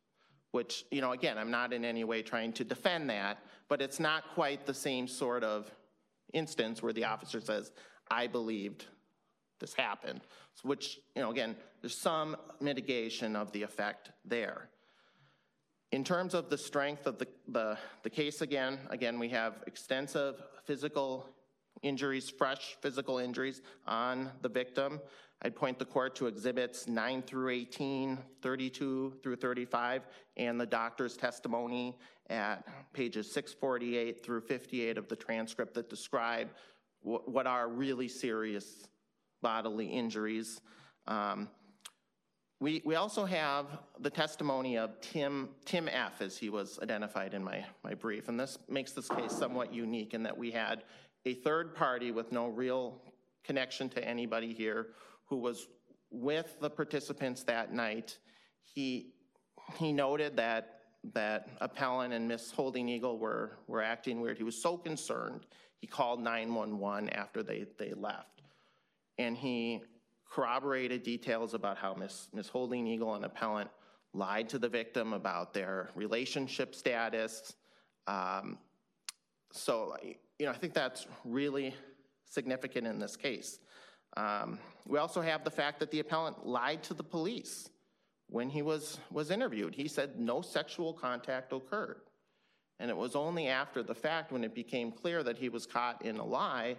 Which, you know, again, I'm not in any way trying to defend that, but it's not quite the same sort of instance where the officer says, I believed this happened. Which, you know, again, there's some mitigation of the effect there. In terms of the strength of the, the, the case again, again, we have extensive physical injuries, fresh physical injuries on the victim. I'd point the court to exhibits 9 through 18, 32 through 35, and the doctor's testimony at pages 648 through 58 of the transcript that describe what are really serious bodily injuries. Um, we, we also have the testimony of Tim, Tim F., as he was identified in my, my brief, and this makes this case somewhat unique in that we had a third party with no real connection to anybody here who was with the participants that night. He, he noted that, that Appellant and Miss Holding Eagle were, were acting weird. He was so concerned, he called 911 after they, they left. And he corroborated details about how Miss, Miss Holding Eagle and Appellant lied to the victim about their relationship status. Um, so, you know, I think that's really significant in this case. Um, we also have the fact that the appellant lied to the police when he was, was interviewed. He said no sexual contact occurred. And it was only after the fact, when it became clear that he was caught in a lie,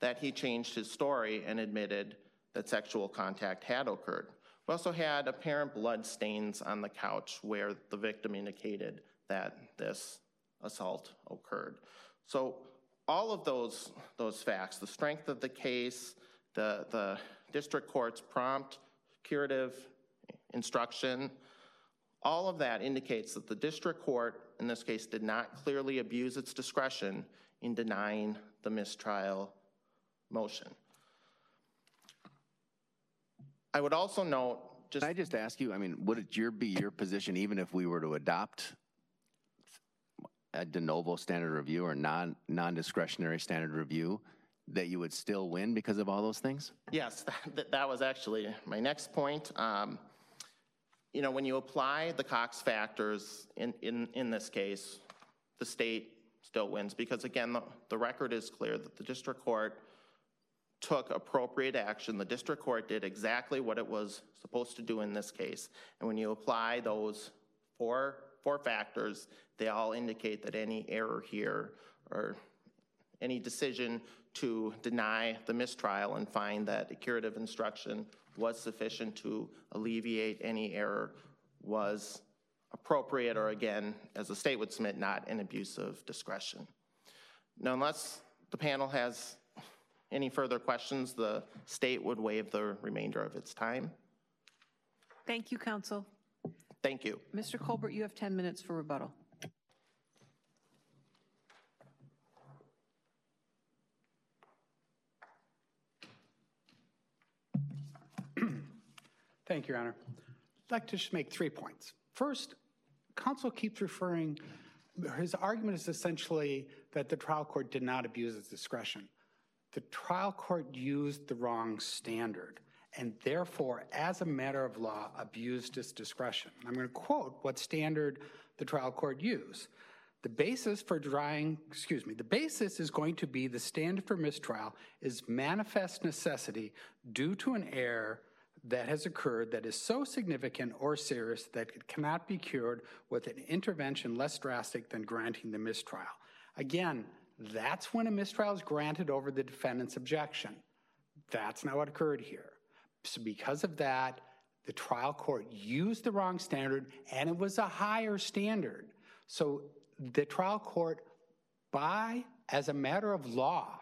that he changed his story and admitted that sexual contact had occurred. We also had apparent blood stains on the couch where the victim indicated that this assault occurred. So all of those, those facts, the strength of the case, the, the district court's prompt curative instruction, all of that indicates that the district court, in this case, did not clearly abuse its discretion in denying the mistrial motion. I would also note, just Can I just ask you, I mean, would it your, be your position, even if we were to adopt a de novo standard review or non, non-discretionary standard review, that you would still win because of all those things? Yes, that, that was actually my next point. Um, you know, when you apply the Cox factors in, in, in this case, the state still wins because again, the, the record is clear that the district court took appropriate action. The district court did exactly what it was supposed to do in this case. And when you apply those four, four factors, they all indicate that any error here or any decision to deny the mistrial and find that a curative instruction was sufficient to alleviate any error was appropriate or again, as the state would submit, not an abuse of discretion. Now, unless the panel has any further questions, the state would waive the remainder of its time. Thank you, counsel. Thank you. Mr. Colbert, you have 10 minutes for rebuttal. Thank you, Your Honor. I'd like to just make three points. First, counsel keeps referring, his argument is essentially that the trial court did not abuse its discretion. The trial court used the wrong standard and therefore, as a matter of law, abused its discretion. I'm going to quote what standard the trial court used. The basis for drying, excuse me, the basis is going to be the standard for mistrial is manifest necessity due to an error that has occurred that is so significant or serious that it cannot be cured with an intervention less drastic than granting the mistrial. Again, that's when a mistrial is granted over the defendant's objection. That's not what occurred here. So, because of that, the trial court used the wrong standard and it was a higher standard. So, the trial court, by as a matter of law,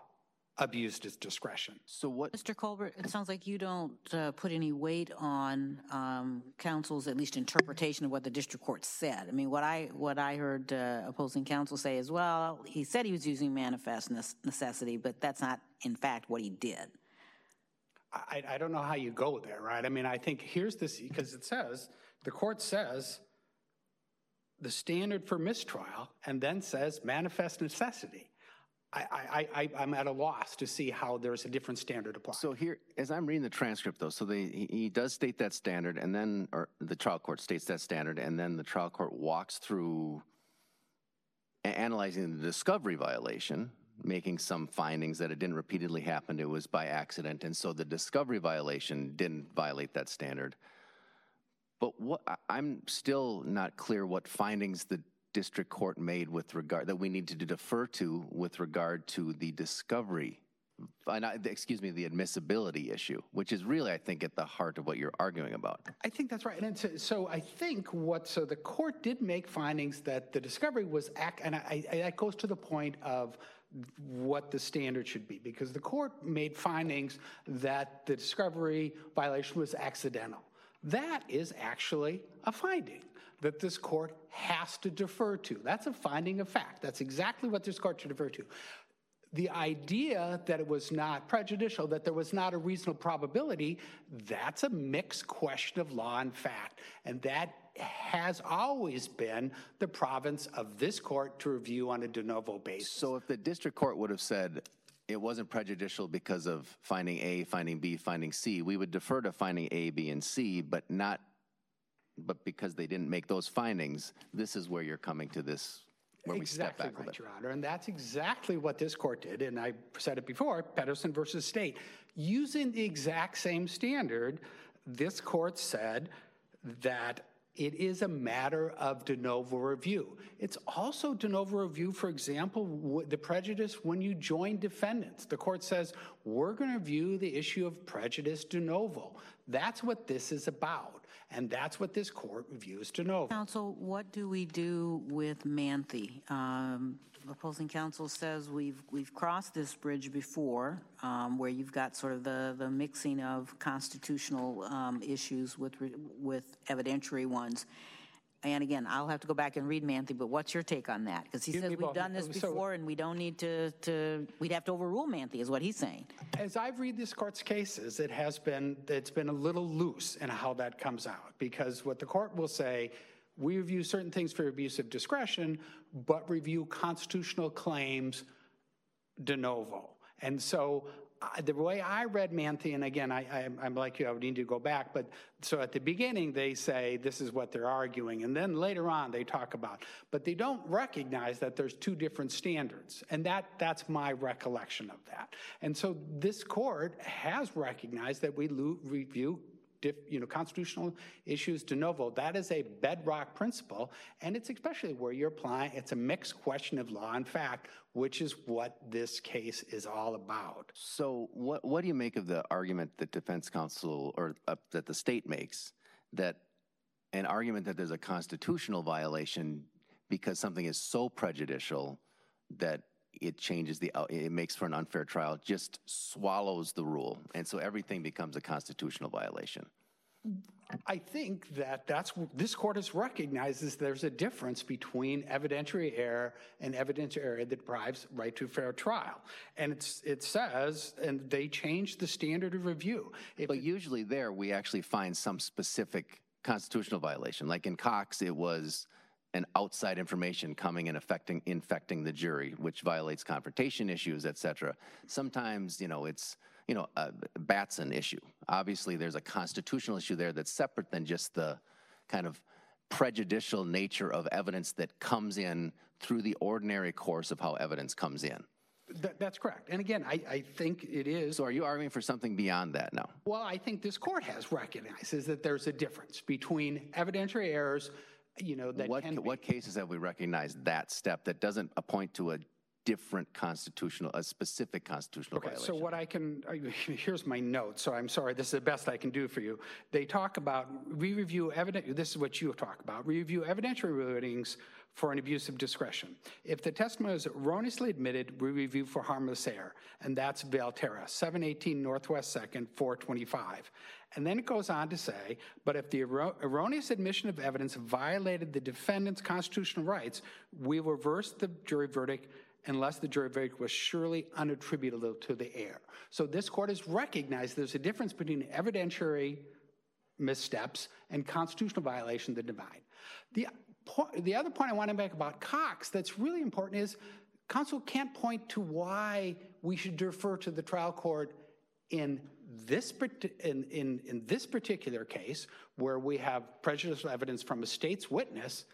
abused his discretion. So what, Mr. Colbert, it sounds like you don't uh, put any weight on um, counsel's at least interpretation of what the district court said. I mean, what I what I heard uh, opposing counsel say as well, he said he was using manifest necessity, but that's not in fact what he did. I, I don't know how you go there, right? I mean, I think here's this because it says the court says the standard for mistrial and then says manifest necessity. I, I, I, am at a loss to see how there's a different standard applied. So here, as I'm reading the transcript, though, so they, he, he does state that standard, and then, or the trial court states that standard, and then the trial court walks through analyzing the discovery violation, making some findings that it didn't repeatedly happen, it was by accident, and so the discovery violation didn't violate that standard. But what I'm still not clear what findings the district court made with regard that we need to defer to with regard to the discovery uh, excuse me, the admissibility issue, which is really, I think, at the heart of what you're arguing about. I think that's right. And so I think what, so the court did make findings that the discovery was, act and I, I, that goes to the point of what the standard should be, because the court made findings that the discovery violation was accidental. That is actually a finding that this court has to defer to. That's a finding of fact. That's exactly what this court should defer to. The idea that it was not prejudicial, that there was not a reasonable probability, that's a mixed question of law and fact. And that has always been the province of this court to review on a de novo basis. So if the district court would have said it wasn't prejudicial because of finding A, finding B, finding C, we would defer to finding A, B, and C, but not but because they didn't make those findings, this is where you're coming to this, where we step back a right, bit. Your Honor, and that's exactly what this court did, and I said it before, Pedersen versus State. Using the exact same standard, this court said that it is a matter of de novo review. It's also de novo review, for example, the prejudice when you join defendants. The court says, we're going to view the issue of prejudice de novo. That's what this is about. And that's what this court views to know. Counsel, what do we do with Manthey? Um, opposing counsel says we've we've crossed this bridge before, um, where you've got sort of the the mixing of constitutional um, issues with with evidentiary ones. And again, I'll have to go back and read Manthey, but what's your take on that? Because he says we've done this before and we don't need to, to, we'd have to overrule Manthey, is what he's saying. As I've read this court's cases, it has been, it's been a little loose in how that comes out. Because what the court will say, we review certain things for abuse of discretion, but review constitutional claims de novo. And so the way I read Manthey, and again, I, am like you, I would need to go back, but so at the beginning they say this is what they're arguing, and then later on they talk about, but they don't recognize that there's two different standards, and that that's my recollection of that. And so this court has recognized that we review you know, constitutional issues de novo. That is a bedrock principle, and it's especially where you're applying, it's a mixed question of law and fact, which is what this case is all about. So what, what do you make of the argument that defense counsel, or uh, that the state makes, that an argument that there's a constitutional violation because something is so prejudicial that it changes the, it makes for an unfair trial, just swallows the rule. And so everything becomes a constitutional violation. I think that that's, this court has recognizes there's a difference between evidentiary error and evidentiary error that deprives right to fair trial. And it's, it says, and they changed the standard of review. If But usually there, we actually find some specific constitutional violation. Like in Cox, it was an outside information coming and affecting, infecting the jury, which violates confrontation issues, et cetera. Sometimes, you know, it's, you know, a Batson issue. Obviously, there's a constitutional issue there that's separate than just the kind of prejudicial nature of evidence that comes in through the ordinary course of how evidence comes in. That, that's correct. And again, I, I think it is, So are you arguing for something beyond that now? well, I think this court has recognized is that there's a difference between evidentiary errors, you know, that What, can be. cases have we recognized that step that doesn't point to a different constitutional, a specific constitutional Okay, so what I can, here's my note, so I'm sorry, this is the best I can do for you. They talk about, we review evidence, this is what you talk about, we review evidentiary rulings for an abuse of discretion. If the testimony is erroneously admitted, we review for harmless error, and that's Valtierra, 718 Northwest 2nd, 425. And then it goes on to say, but if the erro- erroneous admission of evidence violated the defendant's constitutional rights, we reverse the jury verdict unless the jury verdict was surely unattributable to the error. So this court has recognized there's a difference between evidentiary missteps and constitutional violation that divide. The, po- the other point I want to make about Cox that's really important is counsel can't point to why we should defer to the trial court in this, in, in, in this particular case where we have prejudicial evidence from a state's witness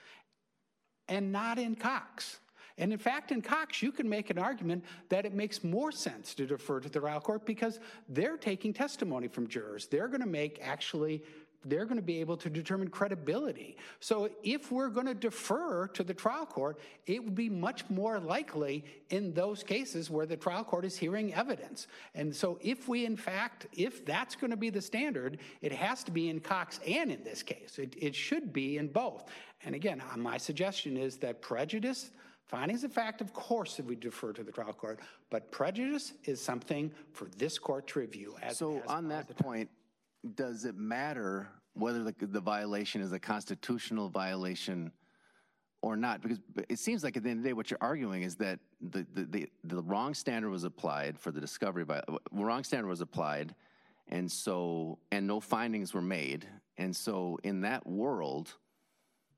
and not in Cox. And in fact, in Cox, you can make an argument that it makes more sense to defer to the trial court because they're taking testimony from jurors. They're going to make actually, they're going to be able to determine credibility. So if we're going to defer to the trial court, it would be much more likely in those cases where the trial court is hearing evidence. And so if we, in fact, if that's going to be the standard, it has to be in Cox and in this case. It, it should be in both. And again, uh, my suggestion is that prejudice, findings of fact, of course, if we defer to the trial court, but prejudice is something for this court to review as So as on that point, does it matter whether the, the violation is a constitutional violation or not? Because it seems like at the end of the day, what you're arguing is that the, the, the, the wrong standard was applied for the discovery, vi- uh, wrong standard was applied, and so, and no findings were made. And so in that world,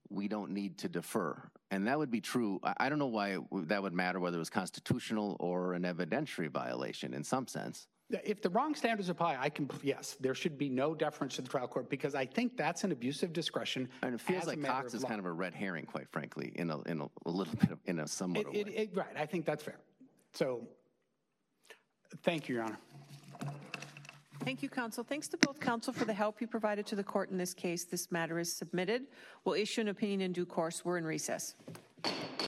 we don't need to defer. And that would be true. I don't know why that would matter, whether it was constitutional or an evidentiary violation in some sense. If the wrong standards apply, I can, yes, there should be no deference to the trial court because I think that's an abuse of discretion. And it feels like Cox is law. kind of a red herring, quite frankly, in a, in a, a little bit of, in a somewhat of a It, it, right, I think that's fair. So, thank you, Your Honor. Thank you, counsel. Thanks to both counsel for the help you provided to the court in this case. This matter is submitted. We'll issue an opinion in due course. We're in recess.